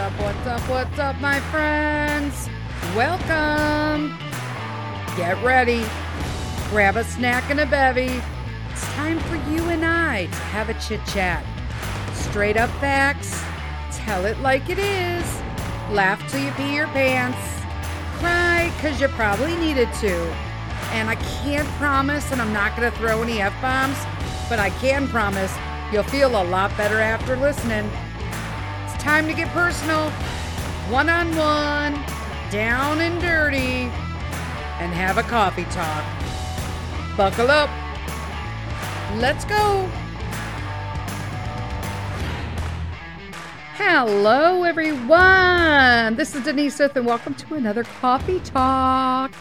What's up, what's up, what's up, my friends? Welcome. Get ready. Grab a snack and a bevy. It's time for you and I to have a chit chat. Straight up facts. Tell it like it is. Laugh till you pee your pants. Cry because you probably needed to. And I can't promise, and I'm not going to throw any F bombs, but I can promise you'll feel a lot better after listening. Time to get personal, one on one, down and dirty, and have a coffee talk. Buckle up. Let's go. Hello, everyone. This is Denise Smith, and welcome to another coffee talk.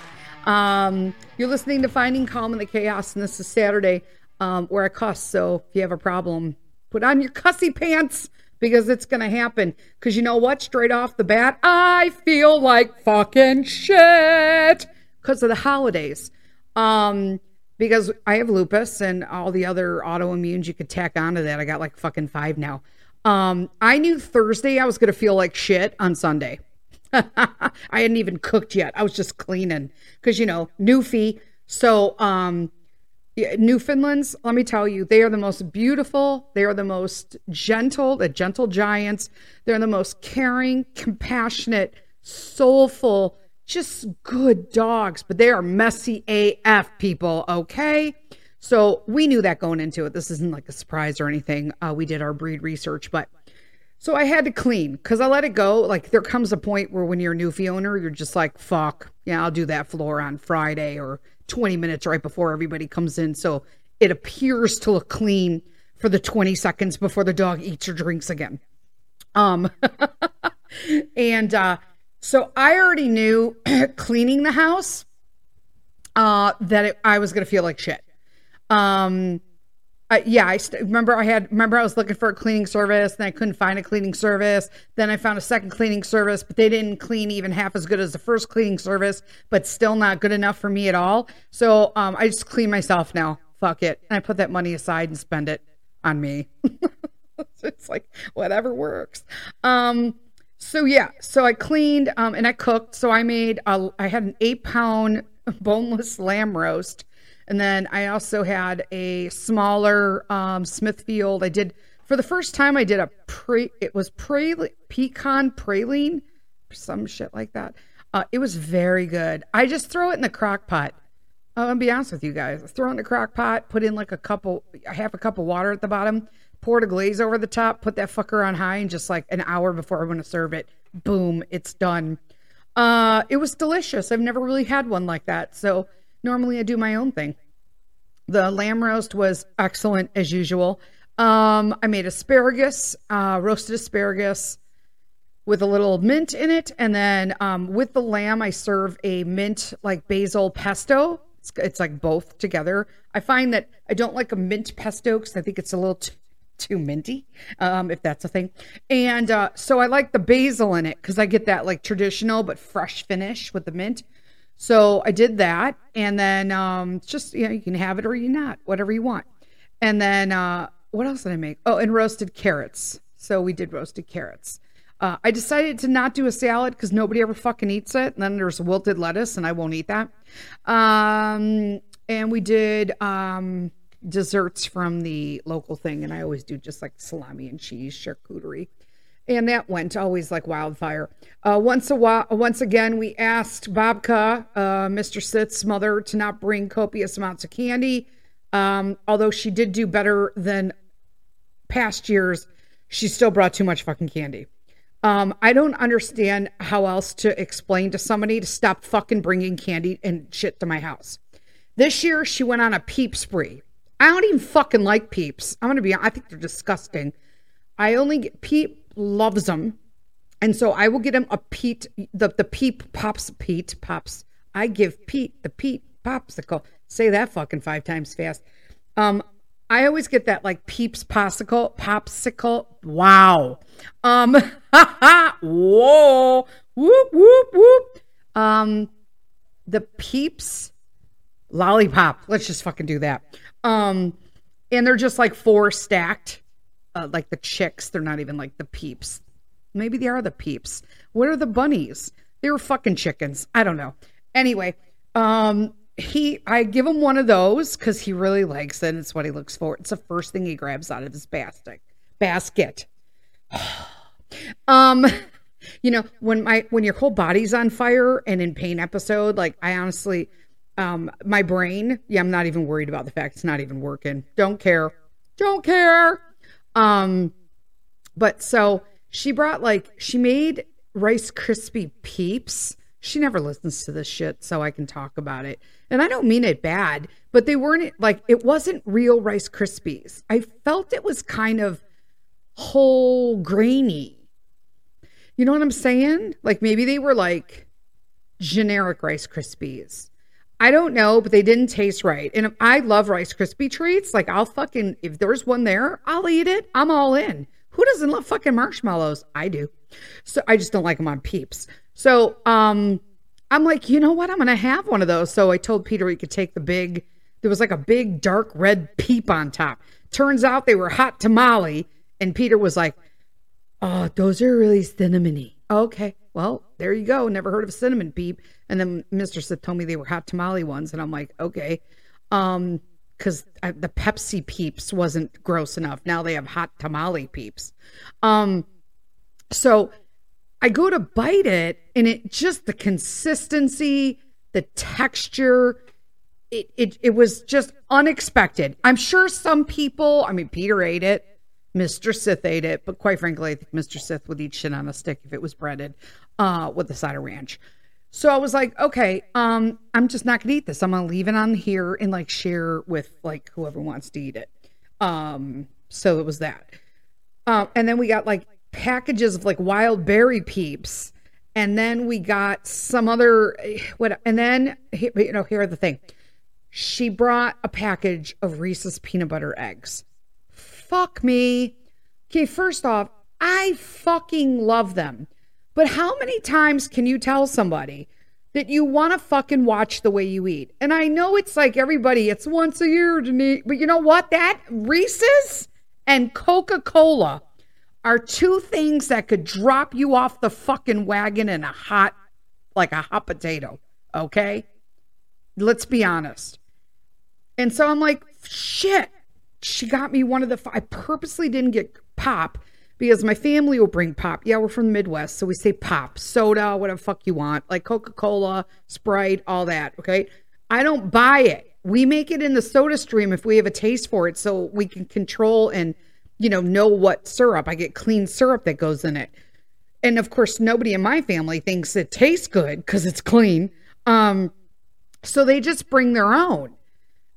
Um, you're listening to Finding Calm in the Chaos, and this is Saturday, um, where I cuss. So if you have a problem, put on your cussy pants because it's going to happen. Because you know what? Straight off the bat, I feel like fucking shit because of the holidays. Um, because I have lupus and all the other autoimmunes you could tack onto that. I got like fucking five now. Um, I knew Thursday I was going to feel like shit on Sunday. I hadn't even cooked yet. I was just cleaning because you know Newfie. So um, Newfoundlands, let me tell you, they are the most beautiful. They are the most gentle, the gentle giants. They're the most caring, compassionate, soulful, just good dogs. But they are messy AF people. Okay. So we knew that going into it. This isn't like a surprise or anything. Uh, we did our breed research, but so I had to clean because I let it go. Like there comes a point where when you're a Newfie owner, you're just like, fuck, yeah, I'll do that floor on Friday or 20 minutes right before everybody comes in. So it appears to look clean for the 20 seconds before the dog eats or drinks again. Um, and uh, so I already knew cleaning the house uh, that it, I was going to feel like shit. Um, uh, yeah, I st- remember I had remember I was looking for a cleaning service and I couldn't find a cleaning service. Then I found a second cleaning service, but they didn't clean even half as good as the first cleaning service, but still not good enough for me at all. So um, I just clean myself now. Fuck it, and I put that money aside and spend it on me. it's like whatever works. Um, so yeah, so I cleaned um, and I cooked. So I made a, I had an eight pound boneless lamb roast and then I also had a smaller um, Smithfield. I did for the first time. I did a pre. It was pre pecan praline, some shit like that. Uh, it was very good. I just throw it in the crock pot. I'm gonna be honest with you guys. Throw it in the crock pot. Put in like a couple, half a cup of water at the bottom. Pour the glaze over the top. Put that fucker on high, and just like an hour before I'm gonna serve it, boom, it's done. Uh, it was delicious. I've never really had one like that. So normally I do my own thing. The lamb roast was excellent as usual. Um, I made asparagus, uh, roasted asparagus with a little mint in it. And then um, with the lamb, I serve a mint like basil pesto. It's, it's like both together. I find that I don't like a mint pesto because I think it's a little too, too minty, um, if that's a thing. And uh, so I like the basil in it because I get that like traditional but fresh finish with the mint. So I did that, and then um, just you know you can have it or you not, whatever you want. And then uh, what else did I make? Oh, and roasted carrots. So we did roasted carrots. Uh, I decided to not do a salad because nobody ever fucking eats it. And then there's wilted lettuce, and I won't eat that. Um, and we did um, desserts from the local thing, and I always do just like salami and cheese charcuterie and that went always like wildfire. Uh, once a while, once again, we asked Babka, uh, Mr. Sith's mother, to not bring copious amounts of candy. Um, although she did do better than past years, she still brought too much fucking candy. Um, I don't understand how else to explain to somebody to stop fucking bringing candy and shit to my house. This year, she went on a peep spree. I don't even fucking like peeps. I'm gonna be. I think they're disgusting. I only get peep loves them. And so I will get him a Pete, the, the Peep Pops, Pete Pops. I give Pete the Pete Popsicle. Say that fucking five times fast. Um, I always get that like Peeps Popsicle, Popsicle. Wow. Um, whoa, whoop, whoop, whoop. Um, the Peeps Lollipop. Let's just fucking do that. Um, and they're just like four stacked uh, like the chicks. They're not even like the peeps. Maybe they are the peeps. What are the bunnies? They were fucking chickens. I don't know. Anyway, um, he I give him one of those because he really likes it. It's what he looks for. It's the first thing he grabs out of his basket. Basket. um, you know when my when your whole body's on fire and in pain episode, like I honestly, um, my brain, yeah, I'm not even worried about the fact it's not even working. Don't care. Don't care. Um, but so she brought like she made Rice Krispie Peeps. She never listens to this shit, so I can talk about it. And I don't mean it bad, but they weren't like it wasn't real Rice Krispies. I felt it was kind of whole grainy. You know what I'm saying? Like maybe they were like generic Rice Krispies. I don't know, but they didn't taste right. And I love Rice Krispie treats. Like I'll fucking if there's one there, I'll eat it. I'm all in. Who doesn't love fucking marshmallows? I do. So I just don't like them on peeps. So um I'm like, you know what? I'm gonna have one of those. So I told Peter he could take the big, there was like a big dark red peep on top. Turns out they were hot tamale. And Peter was like, Oh, those are really cinnamony. Okay. Well, there you go. Never heard of cinnamon peep. And then Mr. Sith told me they were hot tamale ones. And I'm like, okay. Um, because the Pepsi peeps wasn't gross enough. Now they have hot tamale peeps. Um, so I go to bite it, and it just the consistency, the texture, it it it was just unexpected. I'm sure some people, I mean, Peter ate it, Mr. Sith ate it, but quite frankly, I think Mr. Sith would eat shit on a stick if it was breaded, uh, with a side of ranch. So I was like, okay, um, I'm just not gonna eat this. I'm gonna leave it on here and like share with like whoever wants to eat it. Um, so it was that. Um, and then we got like packages of like wild berry peeps, and then we got some other what, and then you know, here the thing. She brought a package of Reese's peanut butter eggs. Fuck me. Okay, first off, I fucking love them. But how many times can you tell somebody that you want to fucking watch the way you eat? And I know it's like everybody, it's once a year to me, but you know what? That Reese's and Coca Cola are two things that could drop you off the fucking wagon in a hot, like a hot potato. Okay? Let's be honest. And so I'm like, shit. She got me one of the. I purposely didn't get pop because my family will bring pop. Yeah, we're from the Midwest, so we say pop, soda, whatever fuck you want, like Coca Cola, Sprite, all that. Okay. I don't buy it. We make it in the SodaStream if we have a taste for it, so we can control and, you know, know what syrup. I get clean syrup that goes in it. And of course, nobody in my family thinks it tastes good because it's clean. Um, so they just bring their own.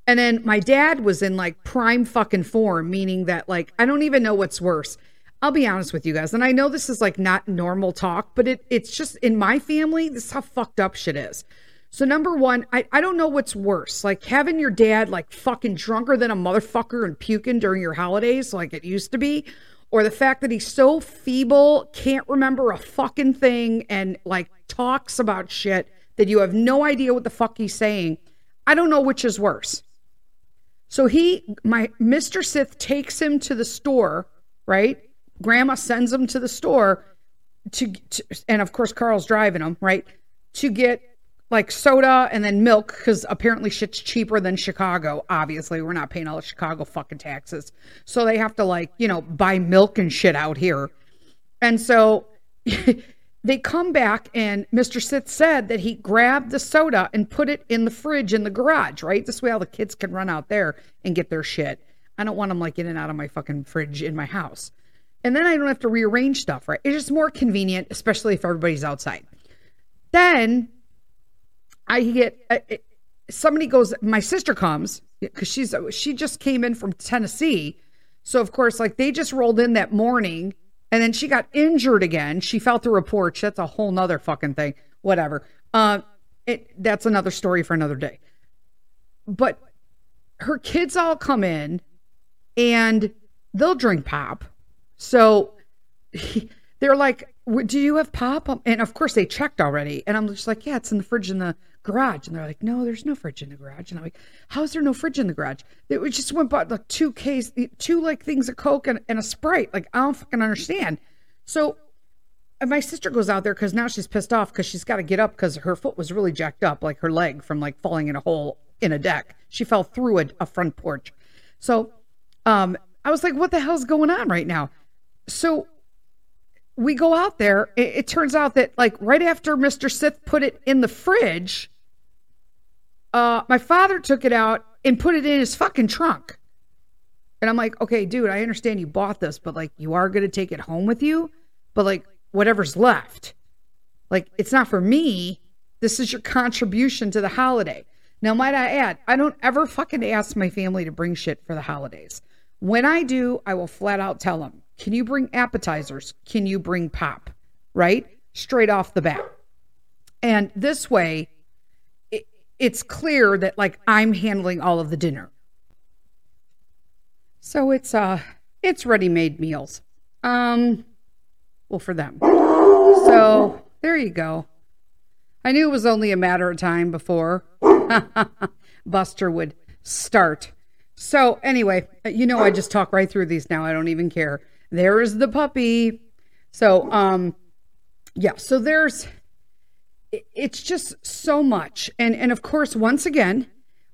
And then my dad was in like prime fucking form, meaning that like I don't even know what's worse I'll be honest with you guys, and I know this is like not normal talk, but it it's just in my family, this is how fucked up shit is. So number one, I, I don't know what's worse, like having your dad like fucking drunker than a motherfucker and puking during your holidays, like it used to be, or the fact that he's so feeble, can't remember a fucking thing, and like talks about shit that you have no idea what the fuck he's saying. I don't know which is worse. So he, my Mr. Sith takes him to the store, right? grandma sends him to the store to, to and of course Carl's driving him, right? To get like soda and then milk because apparently shit's cheaper than Chicago. Obviously, we're not paying all the Chicago fucking taxes. So they have to like, you know, buy milk and shit out here. And so they come back and Mr. Sith said that he grabbed the soda and put it in the fridge in the garage, right? This way all the kids can run out there and get their shit. I don't want them like in and out of my fucking fridge in my house. And then I don't have to rearrange stuff, right? It's just more convenient, especially if everybody's outside. Then I get uh, somebody goes, my sister comes because she's she just came in from Tennessee. So of course, like they just rolled in that morning and then she got injured again. She fell through a porch. That's a whole nother fucking thing. Whatever. Uh, it that's another story for another day. But her kids all come in and they'll drink pop so they're like, do you have pop? And of course they checked already. And I'm just like, yeah, it's in the fridge in the garage. And they're like, no, there's no fridge in the garage. And I'm like, how's there no fridge in the garage? They just went bought like two case, two like things of Coke and, and a Sprite. Like, I don't fucking understand. So my sister goes out there because now she's pissed off because she's got to get up because her foot was really jacked up, like her leg from like falling in a hole in a deck. She fell through a, a front porch. So um, I was like, what the hell's going on right now? So we go out there. It, it turns out that like right after Mr. Sith put it in the fridge, uh, my father took it out and put it in his fucking trunk. And I'm like, okay, dude, I understand you bought this, but like, you are going to take it home with you. But like, whatever's left, like, it's not for me. This is your contribution to the holiday. Now, might I add, I don't ever fucking ask my family to bring shit for the holidays. When I do, I will flat out tell them, can you bring appetizers? Can you bring pop? Right? Straight off the bat. And this way, it's clear that like I'm handling all of the dinner. So it's uh it's ready-made meals. Um well for them. So there you go. I knew it was only a matter of time before Buster would start. So anyway, you know I just talk right through these now. I don't even care. There is the puppy. So um yeah, so there's it's just so much. And and of course once again,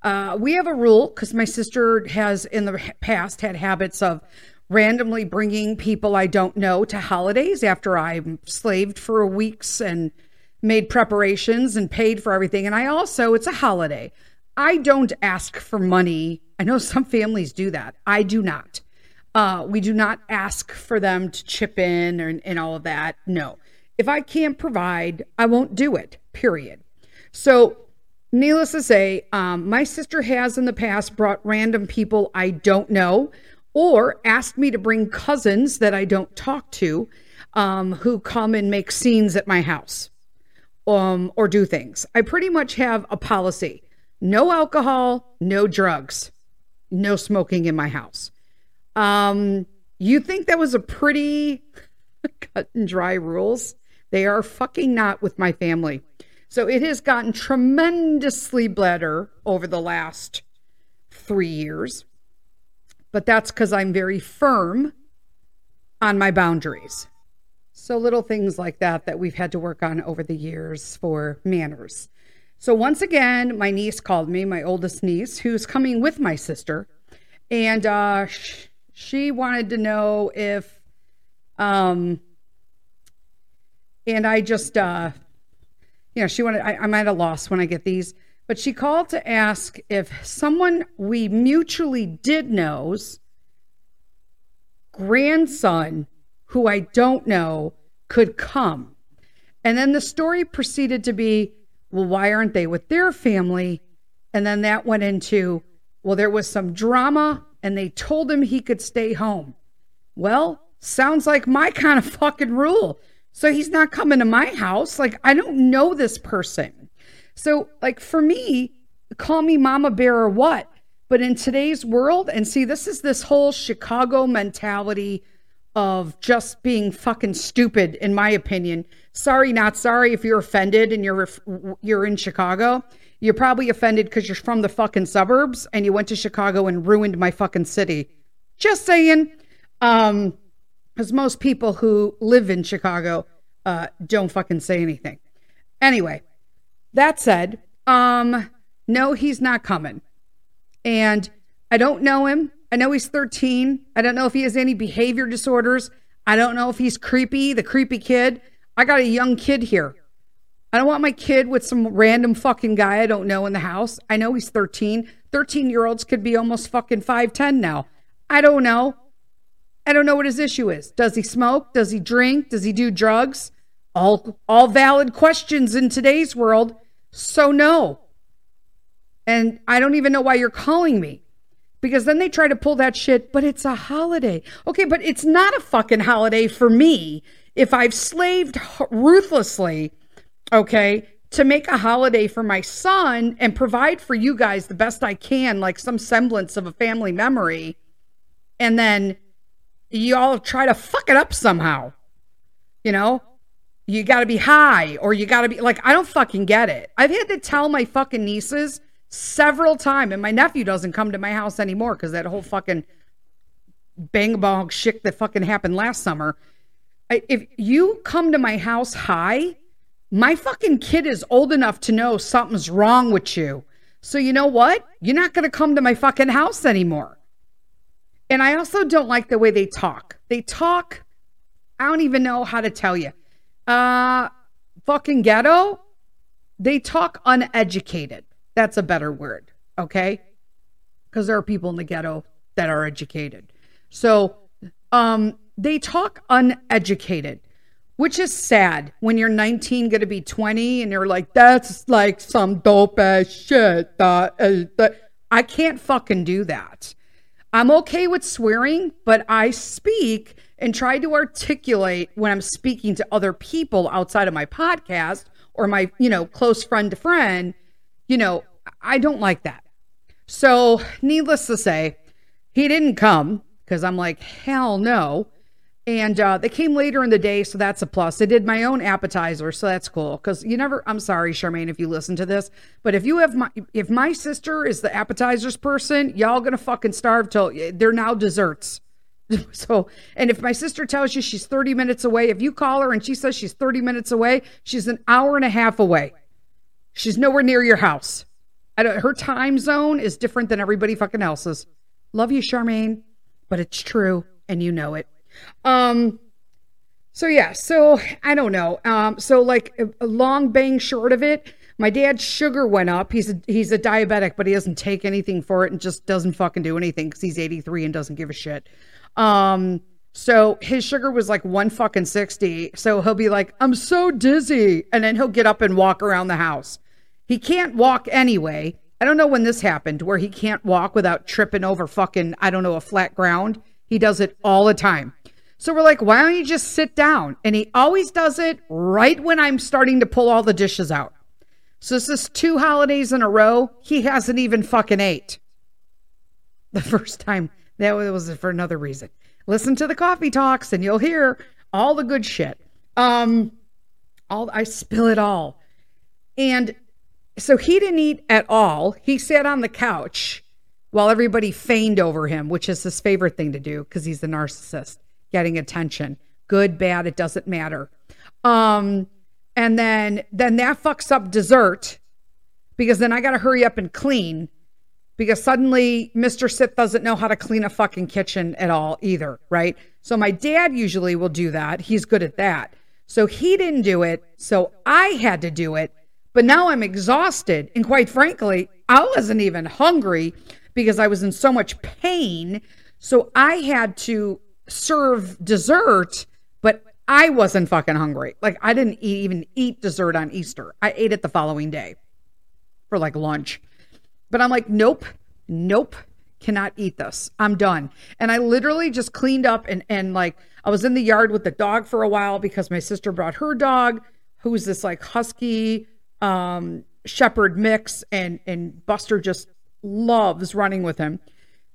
uh, we have a rule because my sister has in the past had habits of randomly bringing people I don't know to holidays after I'm slaved for weeks and made preparations and paid for everything. And I also, it's a holiday. I don't ask for money. I know some families do that. I do not. Uh, we do not ask for them to chip in and, and all of that. No. If I can't provide, I won't do it, period. So Needless to say, um, my sister has in the past brought random people I don't know or asked me to bring cousins that I don't talk to um, who come and make scenes at my house um, or do things. I pretty much have a policy no alcohol, no drugs, no smoking in my house. Um, you think that was a pretty cut and dry rules? They are fucking not with my family. So it has gotten tremendously better over the last three years. But that's because I'm very firm on my boundaries. So little things like that that we've had to work on over the years for manners. So once again, my niece called me, my oldest niece, who's coming with my sister, and uh, sh- she wanted to know if, um, and I just uh, you know, she wanted, I, I'm at a loss when I get these, but she called to ask if someone we mutually did knows grandson who I don't know could come. And then the story proceeded to be, well, why aren't they with their family? And then that went into, well, there was some drama and they told him he could stay home. Well, sounds like my kind of fucking rule. So he's not coming to my house. Like, I don't know this person. So, like, for me, call me mama bear or what? But in today's world, and see, this is this whole Chicago mentality of just being fucking stupid, in my opinion. Sorry, not sorry if you're offended and you're you're in Chicago. You're probably offended because you're from the fucking suburbs and you went to Chicago and ruined my fucking city. Just saying. Um, because most people who live in Chicago uh, don't fucking say anything. Anyway, that said, um, no, he's not coming. And I don't know him. I know he's 13. I don't know if he has any behavior disorders. I don't know if he's creepy, the creepy kid. I got a young kid here. I don't want my kid with some random fucking guy I don't know in the house. I know he's 13. 13 year olds could be almost fucking 5'10 now. I don't know. I don't know what his issue is. Does he smoke? Does he drink? Does he do drugs? All all valid questions in today's world. So no. And I don't even know why you're calling me. Because then they try to pull that shit, but it's a holiday. Okay, but it's not a fucking holiday for me if I've slaved ruthlessly, okay, to make a holiday for my son and provide for you guys the best I can, like some semblance of a family memory. And then you all try to fuck it up somehow. You know, you got to be high or you got to be like, I don't fucking get it. I've had to tell my fucking nieces several times, and my nephew doesn't come to my house anymore because that whole fucking bang bong shit that fucking happened last summer. if you come to my house high, my fucking kid is old enough to know something's wrong with you. So you know what? You're not going to come to my fucking house anymore. And I also don't like the way they talk. They talk, I don't even know how to tell you. Uh fucking ghetto. They talk uneducated. That's a better word, okay? Because there are people in the ghetto that are educated. So um they talk uneducated which is sad when you're 19 going to be 20 and you're like that's like some dope ass shit that that i can't fucking do that i'm okay with swearing but i speak and try to articulate when i'm speaking to other people outside of my podcast or my you know close friend to friend you know i don't like that. So needless to say he didn't come because i'm like hell no and uh, they came later in the day, so that's a plus. They did my own appetizer, so that's cool. Because you never, I'm sorry, Charmaine, if you listen to this, but if you have my, if my sister is the appetizers person, y'all gonna fucking starve till they're now desserts. So, and if my sister tells you she's 30 minutes away, if you call her and she says she's 30 minutes away, she's an hour and a half away. She's nowhere near your house. I don't, her time zone is different than everybody fucking else's. Love you, Charmaine, but it's true and you know it. Um, so yeah, so I don't know. Um, so like a, long bang short of it, my dad's sugar went up. He's a, he's a diabetic, but he doesn't take anything for it and just doesn't fucking do anything because he's 83 and doesn't give a shit. Um, so his sugar was like one fucking 60. So he'll be like, I'm so dizzy. And then he'll get up and walk around the house. He can't walk anyway. I don't know when this happened where he can't walk without tripping over fucking, I don't know, a flat ground. He does it all the time. So we're like, why don't you just sit down? And he always does it right when I'm starting to pull all the dishes out. So this is two holidays in a row. He hasn't even fucking ate. The first time that was for another reason. Listen to the coffee talks and you'll hear all the good shit. Um, all I spill it all. And so he didn't eat at all. He sat on the couch while everybody feigned over him, which is his favorite thing to do because he's a narcissist getting attention. Good, bad, it doesn't matter. Um, and then then that fucks up dessert because then I got to hurry up and clean because suddenly Mr. Sith doesn't know how to clean a fucking kitchen at all either, right? So my dad usually will do that. He's good at that. So he didn't do it, so I had to do it. But now I'm exhausted and quite frankly, I wasn't even hungry because I was in so much pain. So I had to serve dessert, but I wasn't fucking hungry. Like I didn't eat, even eat dessert on Easter. I ate it the following day for like lunch. But I'm like, nope, nope, cannot eat this. I'm done. And I literally just cleaned up and and like I was in the yard with the dog for a while because my sister brought her dog, who's this like husky um shepherd mix and and Buster just loves running with him.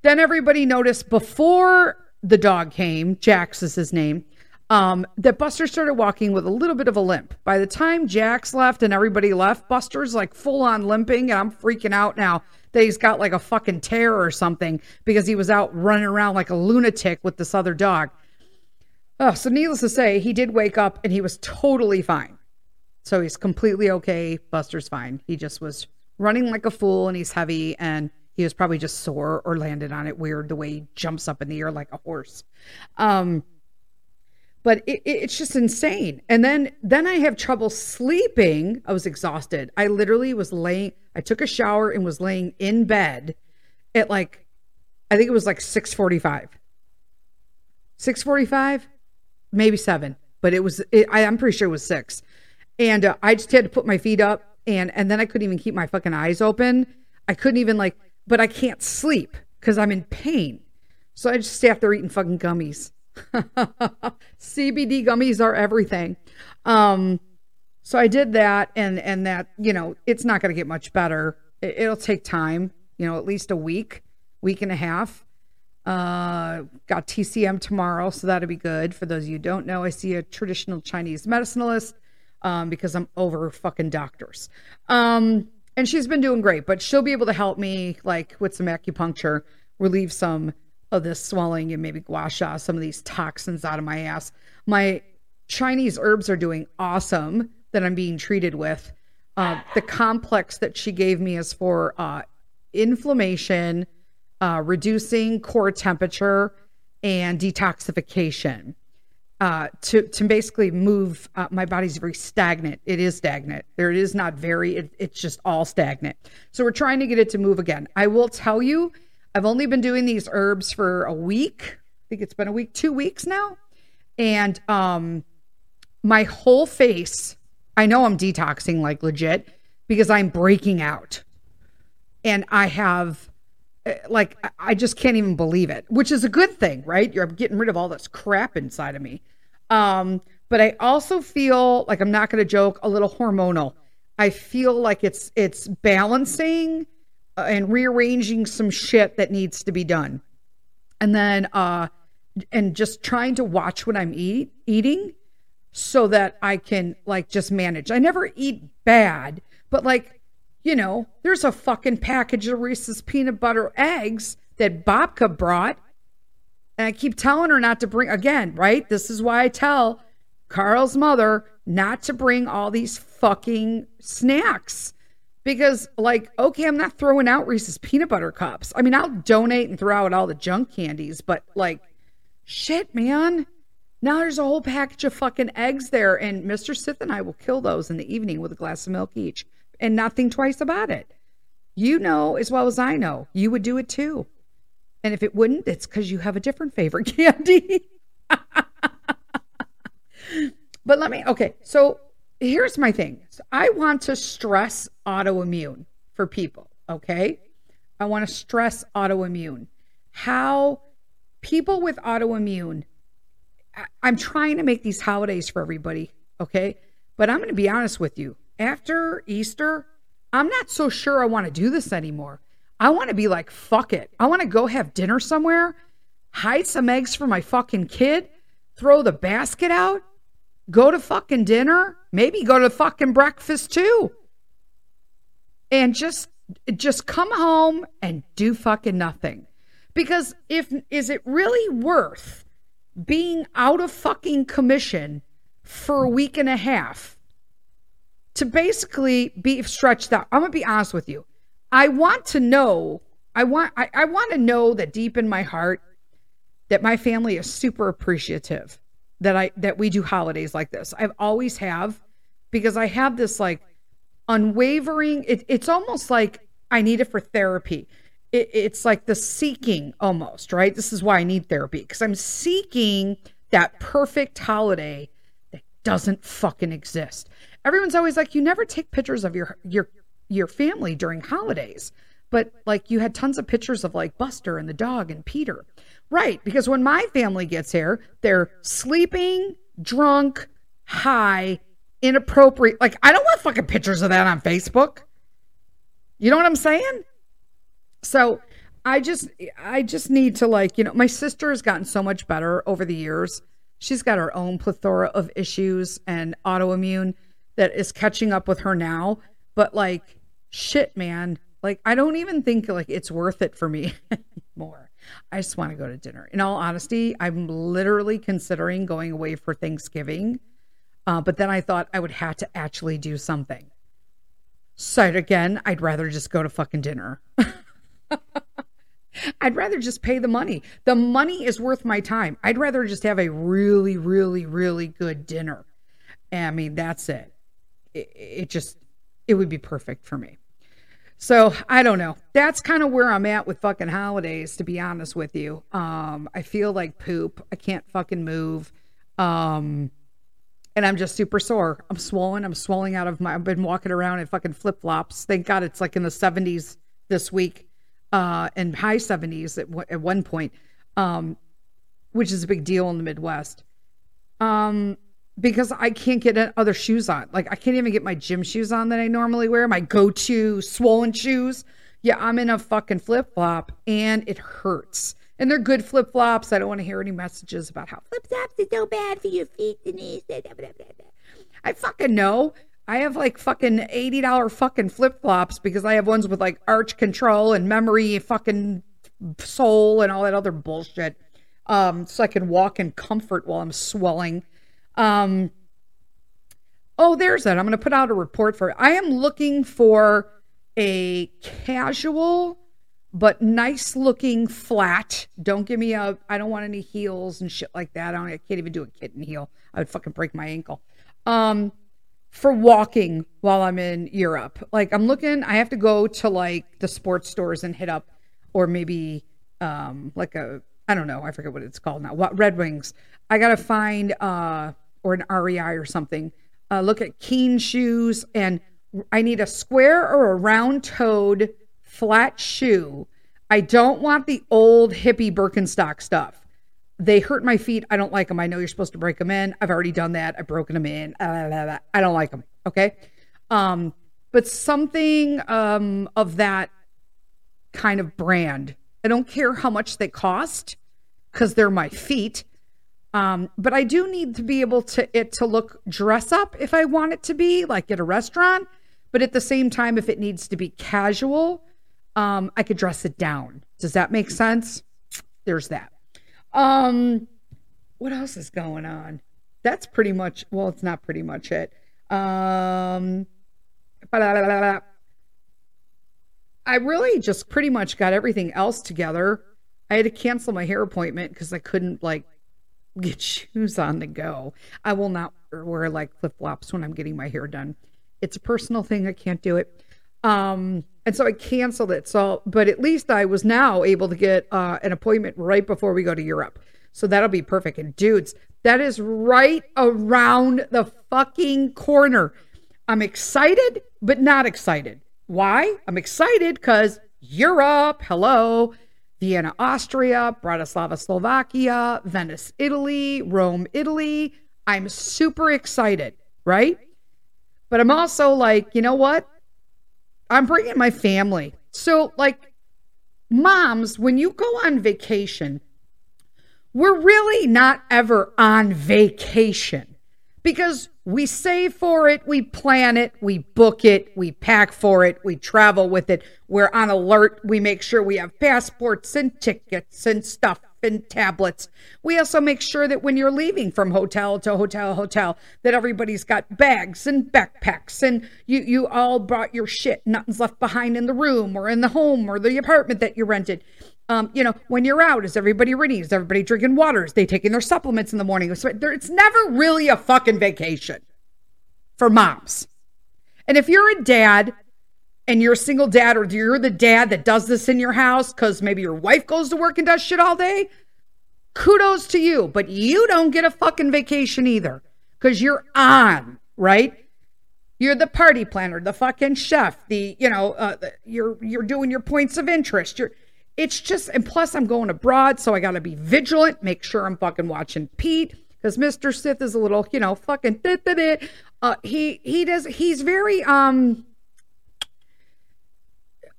Then everybody noticed before the dog came, Jax is his name, um, that Buster started walking with a little bit of a limp. By the time Jax left and everybody left, Buster's like full on limping, and I'm freaking out now that he's got like a fucking tear or something because he was out running around like a lunatic with this other dog. Oh, so needless to say, he did wake up and he was totally fine. So he's completely okay. Buster's fine. He just was running like a fool and he's heavy and he was probably just sore or landed on it weird the way he jumps up in the air like a horse. Um, but it, it's just insane. And then then I have trouble sleeping. I was exhausted. I literally was laying. I took a shower and was laying in bed at like, I think it was like six forty five. Six forty five, maybe seven, but it was. It, I, I'm pretty sure it was six. And uh, I just had to put my feet up, and and then I couldn't even keep my fucking eyes open. I couldn't even like but I can't sleep because I'm in pain. So I just stay up there eating fucking gummies. CBD gummies are everything. Um, so I did that, and and that you know it's not going to get much better. It, it'll take time, you know, at least a week, week and a half. Uh, got TCM tomorrow, so that'll be good. For those of you don't know, I see a traditional Chinese medicinalist um, because I'm over fucking doctors. Um, and she's been doing great, but she'll be able to help me like with some acupuncture, relieve some of this swelling and maybe gua sha some of these toxins out of my ass. My Chinese herbs are doing awesome that I'm being treated with. Uh, the complex that she gave me is for uh, inflammation, uh, reducing core temperature, and detoxification. Uh, to to basically move uh, my body's very stagnant. It is stagnant. There it is not very. It, it's just all stagnant. So we're trying to get it to move again. I will tell you, I've only been doing these herbs for a week. I think it's been a week, two weeks now, and um, my whole face. I know I'm detoxing like legit because I'm breaking out, and I have uh, like I just can't even believe it, which is a good thing, right? You're getting rid of all this crap inside of me. Um, but I also feel like I'm not going to joke a little hormonal. I feel like it's it's balancing uh, and rearranging some shit that needs to be done. And then uh and just trying to watch what I'm eat eating so that I can like just manage. I never eat bad, but like, you know, there's a fucking package of Reese's peanut butter eggs that Babka brought and I keep telling her not to bring, again, right? This is why I tell Carl's mother not to bring all these fucking snacks. Because, like, okay, I'm not throwing out Reese's peanut butter cups. I mean, I'll donate and throw out all the junk candies, but, like, shit, man. Now there's a whole package of fucking eggs there, and Mr. Sith and I will kill those in the evening with a glass of milk each and not think twice about it. You know as well as I know, you would do it too. And if it wouldn't, it's because you have a different favorite candy. but let me, okay, so here's my thing I want to stress autoimmune for people, okay? I want to stress autoimmune. How people with autoimmune, I'm trying to make these holidays for everybody, okay? But I'm going to be honest with you. After Easter, I'm not so sure I want to do this anymore. I want to be like, fuck it. I want to go have dinner somewhere, hide some eggs for my fucking kid, throw the basket out, go to fucking dinner, maybe go to fucking breakfast too. And just just come home and do fucking nothing. Because if is it really worth being out of fucking commission for a week and a half to basically be stretched out? I'm gonna be honest with you. I want to know, I want I, I want to know that deep in my heart that my family is super appreciative that I that we do holidays like this. I've always have because I have this like unwavering it, it's almost like I need it for therapy. It, it's like the seeking almost, right? This is why I need therapy because I'm seeking that perfect holiday that doesn't fucking exist. Everyone's always like, you never take pictures of your your your family during holidays. But like you had tons of pictures of like Buster and the dog and Peter. Right. Because when my family gets here, they're sleeping, drunk, high, inappropriate. Like, I don't want fucking pictures of that on Facebook. You know what I'm saying? So I just I just need to like, you know, my sister has gotten so much better over the years. She's got her own plethora of issues and autoimmune that is catching up with her now. But like, shit, man. Like, I don't even think like it's worth it for me anymore. I just want to go to dinner. In all honesty, I'm literally considering going away for Thanksgiving. Uh, but then I thought I would have to actually do something. So again, I'd rather just go to fucking dinner. I'd rather just pay the money. The money is worth my time. I'd rather just have a really, really, really good dinner. I mean, that's it. It, it just it would be perfect for me. So I don't know. That's kind of where I'm at with fucking holidays, to be honest with you. Um, I feel like poop. I can't fucking move. Um, and I'm just super sore. I'm swollen. I'm swelling out of my. I've been walking around in fucking flip flops. Thank God it's like in the 70s this week, uh, and high 70s at, w- at one point, um, which is a big deal in the Midwest. Um, because I can't get other shoes on. Like I can't even get my gym shoes on that I normally wear, my go-to swollen shoes. Yeah, I'm in a fucking flip-flop and it hurts. And they're good flip-flops. I don't want to hear any messages about how flip-flops are so bad for your feet, Denise. I fucking know. I have like fucking $80 fucking flip-flops because I have ones with like arch control and memory fucking sole and all that other bullshit. Um, so I can walk in comfort while I'm swelling Um, oh, there's that. I'm going to put out a report for. I am looking for a casual but nice looking flat. Don't give me a. I don't want any heels and shit like that. I, don't, I can't even do a kitten heel. I would fucking break my ankle. Um, for walking while I'm in Europe. Like I'm looking. I have to go to like the sports stores and hit up, or maybe um like a. I don't know. I forget what it's called now. What Red Wings. I gotta find uh or an REI or something. Uh, look at Keen shoes and I need a square or a round toed flat shoe. I don't want the old hippie Birkenstock stuff. They hurt my feet. I don't like them. I know you're supposed to break them in. I've already done that. I've broken them in. I don't like them. Okay. Um, but something um, of that kind of brand. I don't care how much they cost because they're my feet. Um, but I do need to be able to it to look dress up if I want it to be like at a restaurant. But at the same time, if it needs to be casual, um, I could dress it down. Does that make sense? There's that. Um, what else is going on? That's pretty much, well, it's not pretty much it. Um, I really just pretty much got everything else together. I had to cancel my hair appointment because I couldn't like get shoes on to go. I will not wear like flip flops when I'm getting my hair done. It's a personal thing. I can't do it. Um, and so I canceled it. So, but at least I was now able to get uh, an appointment right before we go to Europe. So that'll be perfect. And dudes, that is right around the fucking corner. I'm excited, but not excited. Why? I'm excited because Europe, hello, Vienna, Austria, Bratislava, Slovakia, Venice, Italy, Rome, Italy. I'm super excited, right? But I'm also like, you know what? I'm bringing my family. So, like, moms, when you go on vacation, we're really not ever on vacation because we save for it, we plan it, we book it, we pack for it, we travel with it. We're on alert. We make sure we have passports and tickets and stuff and tablets. We also make sure that when you're leaving from hotel to hotel hotel that everybody's got bags and backpacks and you you all brought your shit. Nothing's left behind in the room or in the home or the apartment that you rented. Um, you know, when you're out, is everybody reading? Is everybody drinking water? Is they taking their supplements in the morning? It's never really a fucking vacation for moms. And if you're a dad and you're a single dad or you're the dad that does this in your house because maybe your wife goes to work and does shit all day, kudos to you. But you don't get a fucking vacation either because you're on, right? You're the party planner, the fucking chef, the, you know, uh, you're, you're doing your points of interest. You're, it's just, and plus I'm going abroad, so I got to be vigilant, make sure I'm fucking watching Pete because Mr. Sith is a little, you know, fucking, uh, he, he does, he's very, um,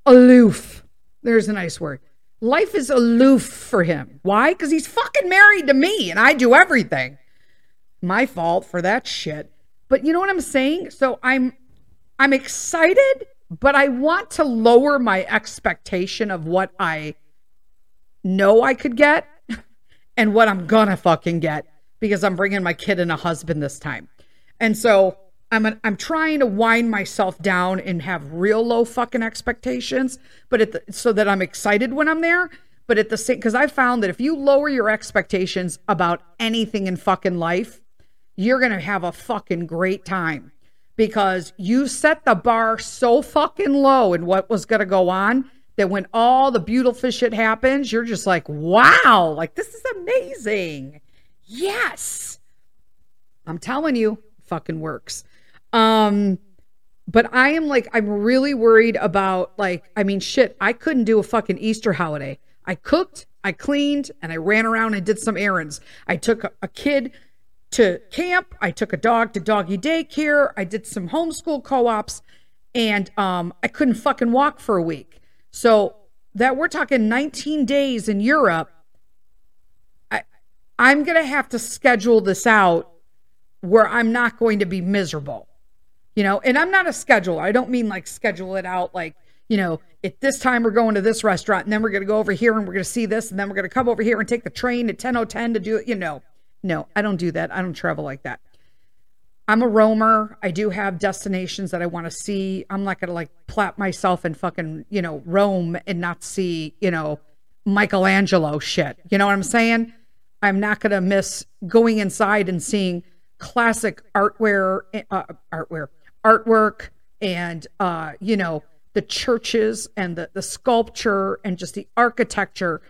aloof. There's a nice word. Life is aloof for him. Why? Because he's fucking married to me and I do everything. My fault for that shit. But you know what I'm saying? So I'm I'm excited, but I want to lower my expectation of what I know I could get and what I'm gonna fucking get because I'm bringing my kid and a husband this time. And so I'm an, I'm trying to wind myself down and have real low fucking expectations, but at the, so that I'm excited when I'm there. But at the same, because I found that if you lower your expectations about anything in fucking life, you're gonna have a fucking great time because you set the bar so fucking low in what was gonna go on that when all the beautiful shit happens, you're just like, wow, like this is amazing. Yes. I'm telling you, fucking works. Um, but I am like, I'm really worried about like, I mean, shit, I couldn't do a fucking Easter holiday. I cooked, I cleaned, and I ran around and did some errands. I took a, a kid to camp. I took a dog to doggy daycare. I did some homeschool co-ops, and um, I couldn't fucking walk for a week. So that we're talking 19 days in Europe. I I'm gonna have to schedule this out where I'm not going to be miserable you know, and I'm not a scheduler. I don't mean like schedule it out like, you know, at this time we're going to this restaurant and then we're going to go over here and we're going to see this and then we're going to come over here and take the train at 10:10 to do it, you know. No, I don't do that. I don't travel like that. I'm a roamer. I do have destinations that I want to see. I'm not going to like plap myself and fucking, you know, roam and not see, you know, Michelangelo shit. You know what I'm saying? I'm not going to miss going inside and seeing classic artware, uh, artware, artwork, and uh, you know the churches and the the sculpture and just the architecture.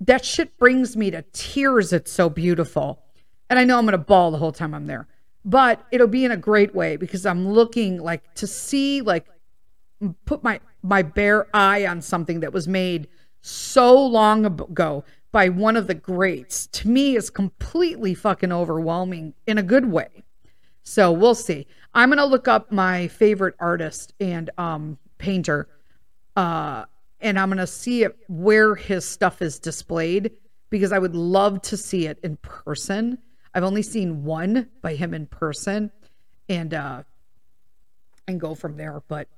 That shit brings me to tears. It's so beautiful, and I know I'm going to bawl the whole time I'm there, but it'll be in a great way because I'm looking like to see like put my my bare eye on something that was made so long ago by one of the greats to me is completely fucking overwhelming in a good way. So we'll see. I'm gonna look up my favorite artist and um, painter, uh, and I'm gonna see it where his stuff is displayed because I would love to see it in person. I've only seen one by him in person, and uh, and go from there. But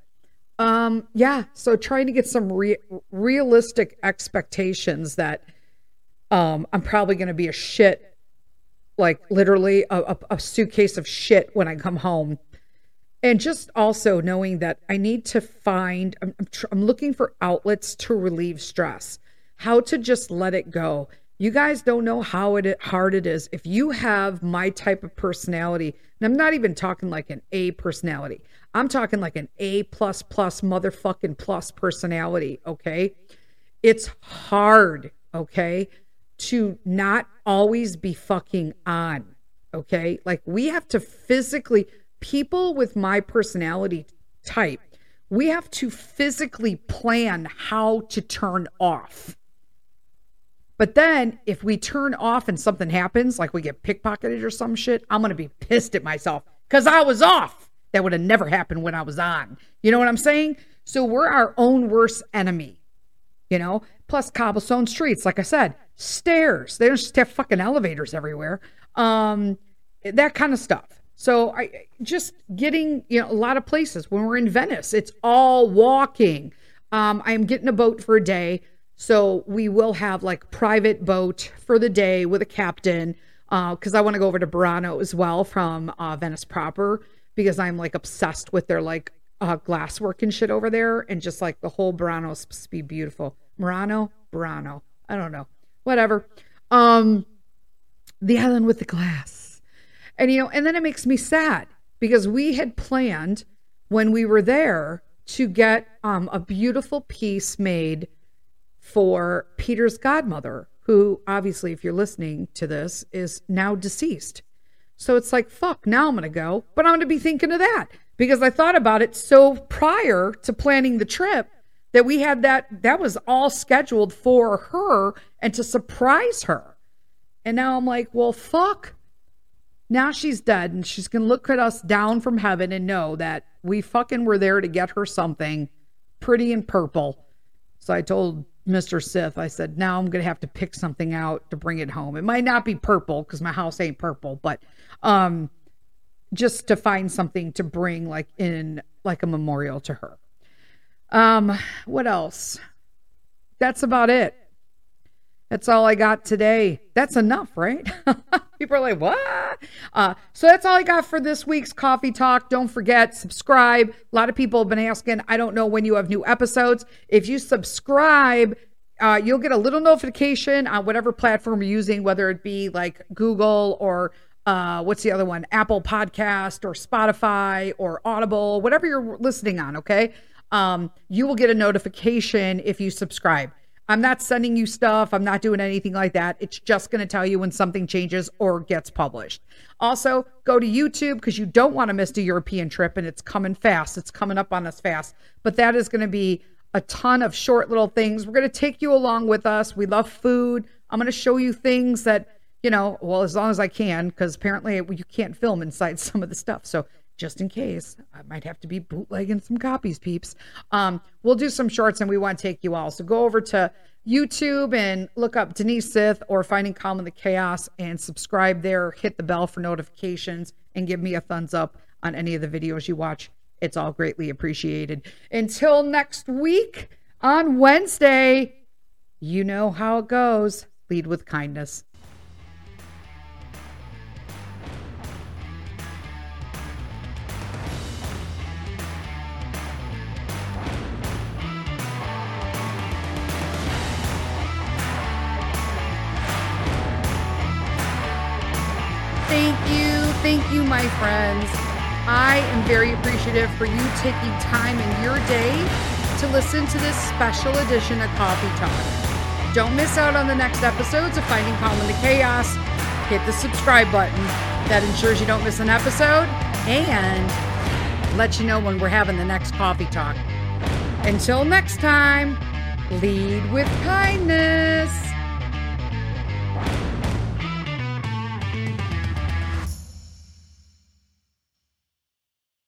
um, yeah, so trying to get some re- realistic expectations that um, I'm probably going to be a shit, like literally a, a, a suitcase of shit when I come home. And just also knowing that I need to find, I'm, I'm, tr- I'm looking for outlets to relieve stress, how to just let it go. You guys don't know how it hard it is. If you have my type of personality, and I'm not even talking like an A personality, I'm talking like an A plus plus motherfucking plus personality. Okay. It's hard. Okay to not always be fucking on. Okay. Like we have to physically, people with my personality type, we have to physically plan how to turn off. But then if we turn off and something happens, like we get pickpocketed or some shit, I'm going to be pissed at myself because I was off. That would have never happened when I was on. You know what I'm saying? So we're our own worst enemy, you know? Plus cobblestone streets, like I said, stairs. They don't just have fucking elevators everywhere. Um, that kind of stuff. So I just getting, you know, a lot of places when we're in Venice, it's all walking. Um, I am getting a boat for a day. So we will have like private boat for the day with a captain. Uh, cause I want to go over to Burano as well from uh, Venice proper because I'm like obsessed with their like uh, glasswork and shit over there. And just like the whole Burano is supposed to be beautiful. Murano, Burano. I don't know whatever. Um, the island with the glass. And, you know, and then it makes me sad because we had planned when we were there to get um, a beautiful piece made for Peter's godmother, who obviously, if you're listening to this, is now deceased. So it's like, fuck, now I'm going to go. But I'm going to be thinking of that because I thought about it so prior to planning the trip that we had that that was all scheduled for her and to surprise her. And now I'm like, well, fuck. Now she's dead and she's going to look at us down from heaven and know that we fucking were there to get her something pretty and purple. So I told Mr. Sith, I said, now I'm going to have to pick something out to bring it home. It might not be purple because my house ain't purple, but um, just to find something to bring like in like a memorial to her. Um, what else? That's about it. That's all I got today. That's enough, right? People are like, what? Uh, so that's all I got for this week's coffee talk. Don't forget, subscribe. A lot of people have been asking, I don't know when you have new episodes. If you subscribe, uh, you'll get a little notification on whatever platform you're using, whether it be like Google or uh, what's the other one? Apple Podcast or Spotify or Audible, whatever you're listening on, okay? um, you will get a notification if you subscribe. I'm not sending you stuff. I'm not doing anything like that. It's just going to tell you when something changes or gets published. Also, go to YouTube because you don't want to miss the European trip and it's coming fast. It's coming up on us fast. But that is going to be a ton of short little things. We're going to take you along with us. We love food. I'm going to show you things that, you know, well, as long as I can, because apparently you can't film inside some of the stuff. So just in case. I might have to be bootlegging some copies, peeps. Um, we'll do some shorts and we want to take you all. So go over to YouTube and look up Denise Sith or Finding Calm in the Chaos and subscribe there. Hit the bell for notifications and give me a thumbs up on any of the videos you watch. It's all greatly appreciated. Until next week on Wednesday, you know how it goes. Lead with kindness. My friends. I am very appreciative for you taking time in your day to listen to this special edition of Coffee Talk. Don't miss out on the next episodes of Finding Calm in the Chaos. Hit the subscribe button. That ensures you don't miss an episode and let you know when we're having the next coffee talk. Until next time, lead with kindness.